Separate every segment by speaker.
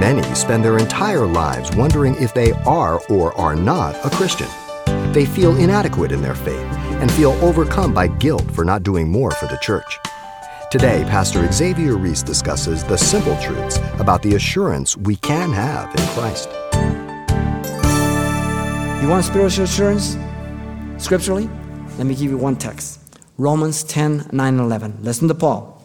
Speaker 1: Many spend their entire lives wondering if they are or are not a Christian. They feel inadequate in their faith and feel overcome by guilt for not doing more for the church. Today, Pastor Xavier Reese discusses the simple truths about the assurance we can have in Christ.
Speaker 2: You want spiritual assurance scripturally? Let me give you one text Romans 10 9 and 11. Listen to Paul.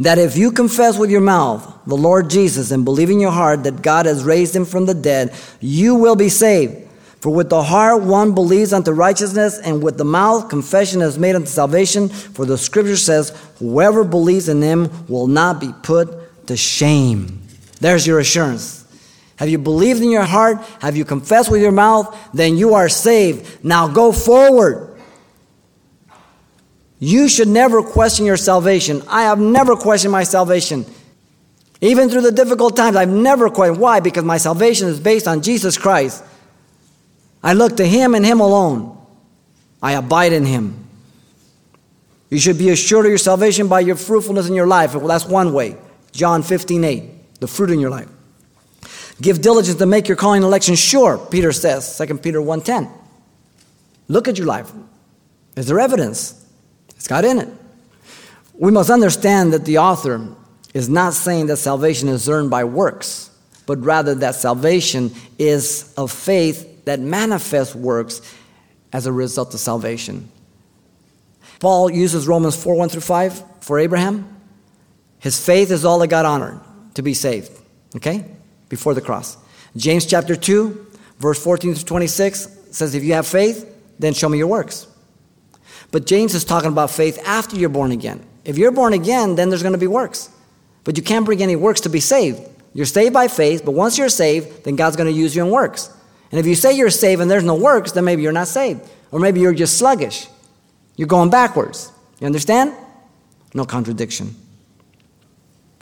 Speaker 2: That if you confess with your mouth the Lord Jesus and believe in your heart that God has raised him from the dead, you will be saved. For with the heart one believes unto righteousness, and with the mouth confession is made unto salvation. For the scripture says, Whoever believes in him will not be put to shame. There's your assurance. Have you believed in your heart? Have you confessed with your mouth? Then you are saved. Now go forward. You should never question your salvation. I have never questioned my salvation. Even through the difficult times, I've never questioned. Why? Because my salvation is based on Jesus Christ. I look to Him and Him alone. I abide in Him. You should be assured of your salvation by your fruitfulness in your life. Well, that's one way. John 15, 8, the fruit in your life. Give diligence to make your calling and election sure, Peter says, 2 Peter 1.10. Look at your life. Is there evidence? It's got in it. We must understand that the author is not saying that salvation is earned by works, but rather that salvation is of faith that manifests works as a result of salvation. Paul uses Romans 4 1 through 5 for Abraham. His faith is all that got honored to be saved. Okay? before the cross. James chapter 2, verse 14 to 26 says, If you have faith, then show me your works. But James is talking about faith after you're born again. If you're born again, then there's going to be works. But you can't bring any works to be saved. You're saved by faith, but once you're saved, then God's going to use you in works. And if you say you're saved and there's no works, then maybe you're not saved. Or maybe you're just sluggish. You're going backwards. You understand? No contradiction.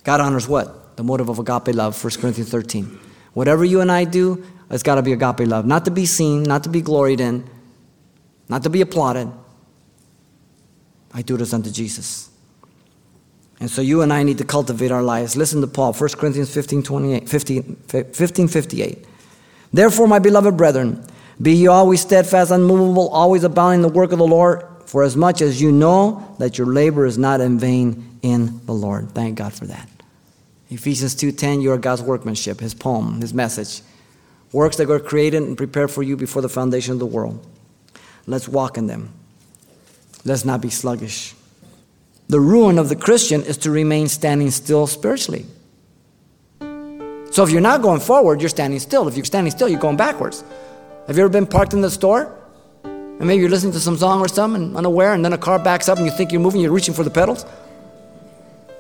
Speaker 2: God honors what? the motive of agape love, 1 Corinthians 13. Whatever you and I do, it's got to be agape love. Not to be seen, not to be gloried in, not to be applauded. I do this unto Jesus. And so you and I need to cultivate our lives. Listen to Paul, 1 Corinthians 15, 28, 15, 15 58. Therefore, my beloved brethren, be ye always steadfast, unmovable, always abounding in the work of the Lord, for as much as you know that your labor is not in vain in the Lord. Thank God for that. Ephesians 2:10, you are God's workmanship, his poem, his message. Works that were created and prepared for you before the foundation of the world. Let's walk in them. Let's not be sluggish. The ruin of the Christian is to remain standing still spiritually. So if you're not going forward, you're standing still. If you're standing still, you're going backwards. Have you ever been parked in the store? And maybe you're listening to some song or something, and unaware, and then a car backs up and you think you're moving, you're reaching for the pedals?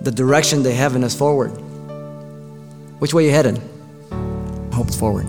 Speaker 2: The direction to heaven is forward. Which way are you headed? Hope's forward.